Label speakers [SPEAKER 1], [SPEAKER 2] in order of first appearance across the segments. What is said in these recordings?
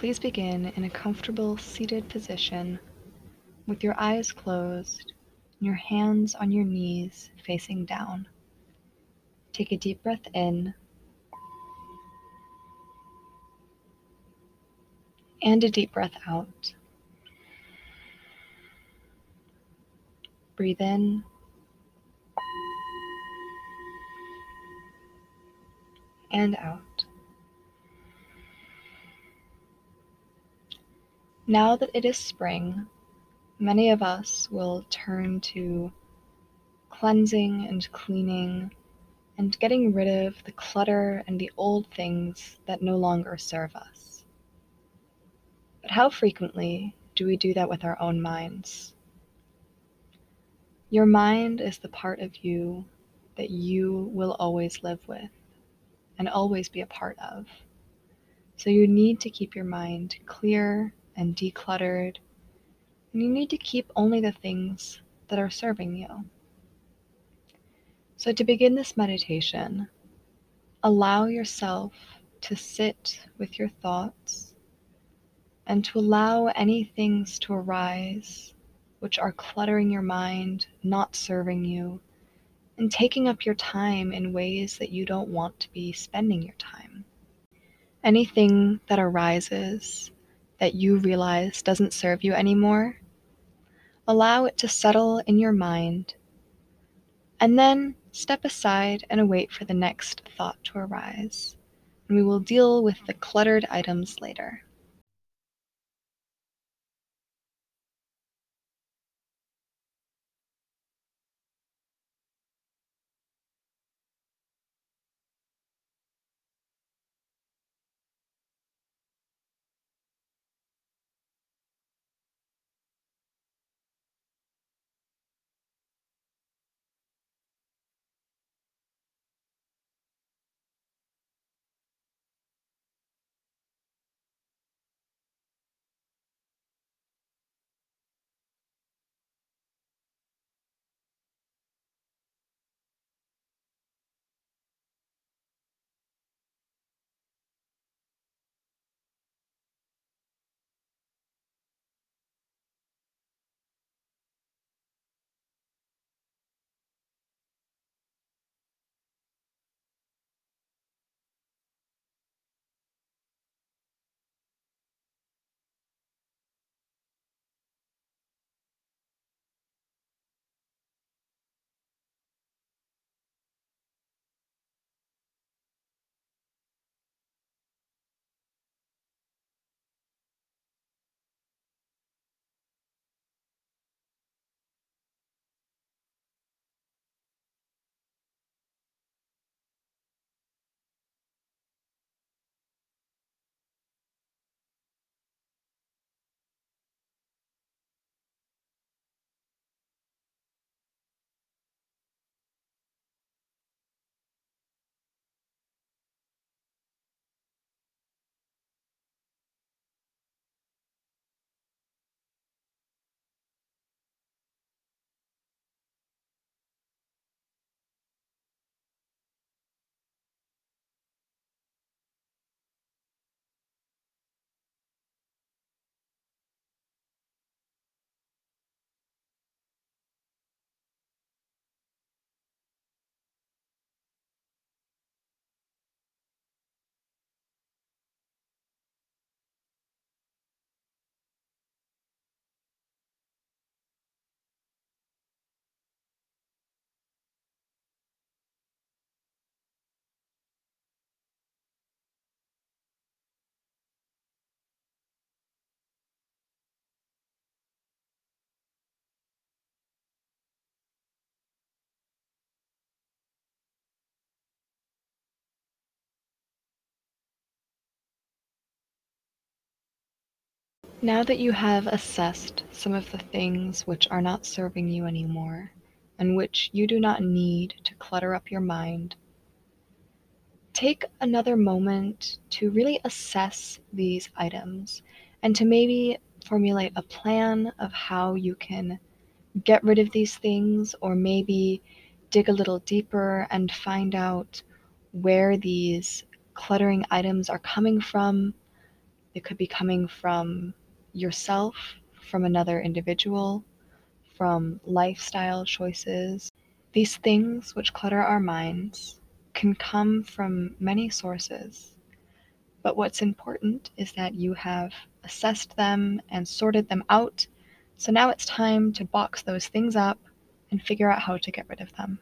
[SPEAKER 1] please begin in a comfortable seated position with your eyes closed and your hands on your knees facing down. Take a deep breath in and a deep breath out. Breathe in. And out. Now that it is spring, many of us will turn to cleansing and cleaning and getting rid of the clutter and the old things that no longer serve us. But how frequently do we do that with our own minds? Your mind is the part of you that you will always live with and always be a part of. So you need to keep your mind clear and decluttered, and you need to keep only the things that are serving you. So, to begin this meditation, allow yourself to sit with your thoughts and to allow any things to arise which are cluttering your mind, not serving you, and taking up your time in ways that you don't want to be spending your time. Anything that arises that you realize doesn't serve you anymore, allow it to settle in your mind, and then step aside and await for the next thought to arise. And we will deal with the cluttered items later. Now that you have assessed some of the things which are not serving you anymore, and which you do not need to clutter up your mind, take another moment to really assess these items and to maybe formulate a plan of how you can get rid of these things, or maybe dig a little deeper and find out where these cluttering items are coming from. It could be coming from yourself, from another individual, from lifestyle choices. These things which clutter our minds can come from many sources. But what's important is that you have assessed them and sorted them out. So now it's time to box those things up and figure out how to get rid of them.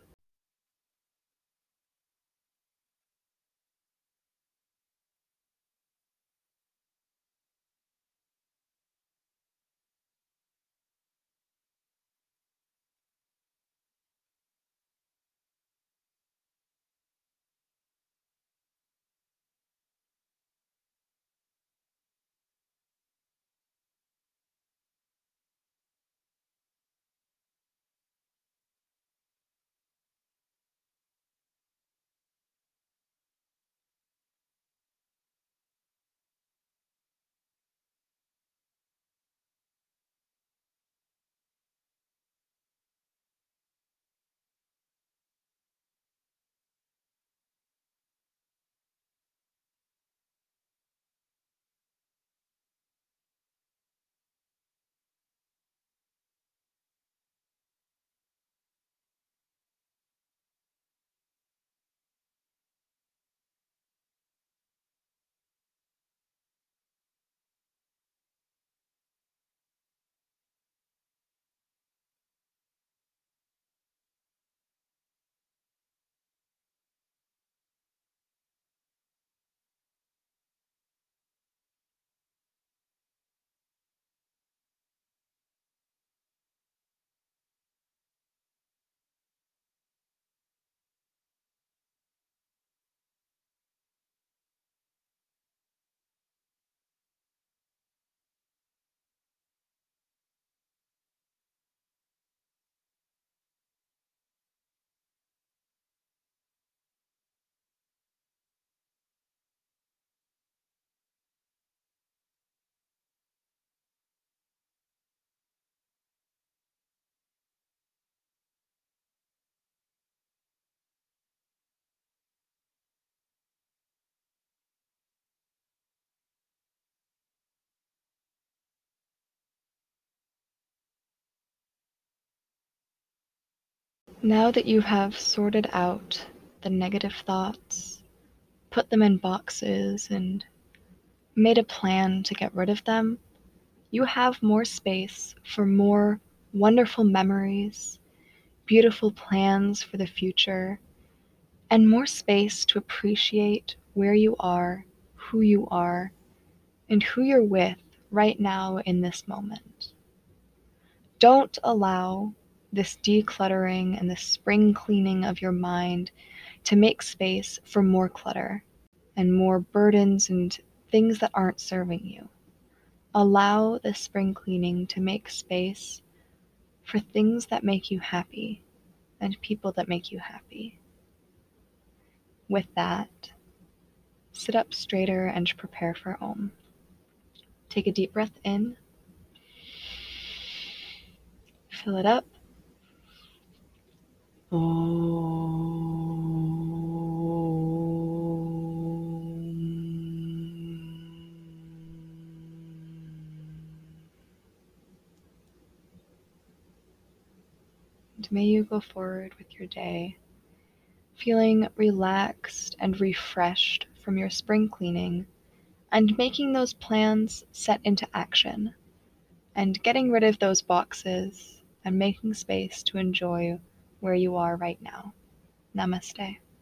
[SPEAKER 1] Now that you have sorted out the negative thoughts, put them in boxes, and made a plan to get rid of them, you have more space for more wonderful memories, beautiful plans for the future, and more space to appreciate where you are, who you are, and who you're with right now in this moment. Don't allow this decluttering and this spring cleaning of your mind to make space for more clutter and more burdens and things that aren't serving you. Allow the spring cleaning to make space for things that make you happy and people that make you happy. With that, sit up straighter and prepare for Om. Take a deep breath in, fill it up and may you go forward with your day feeling relaxed and refreshed from your spring cleaning and making those plans set into action and getting rid of those boxes and making space to enjoy where you are right now. Namaste.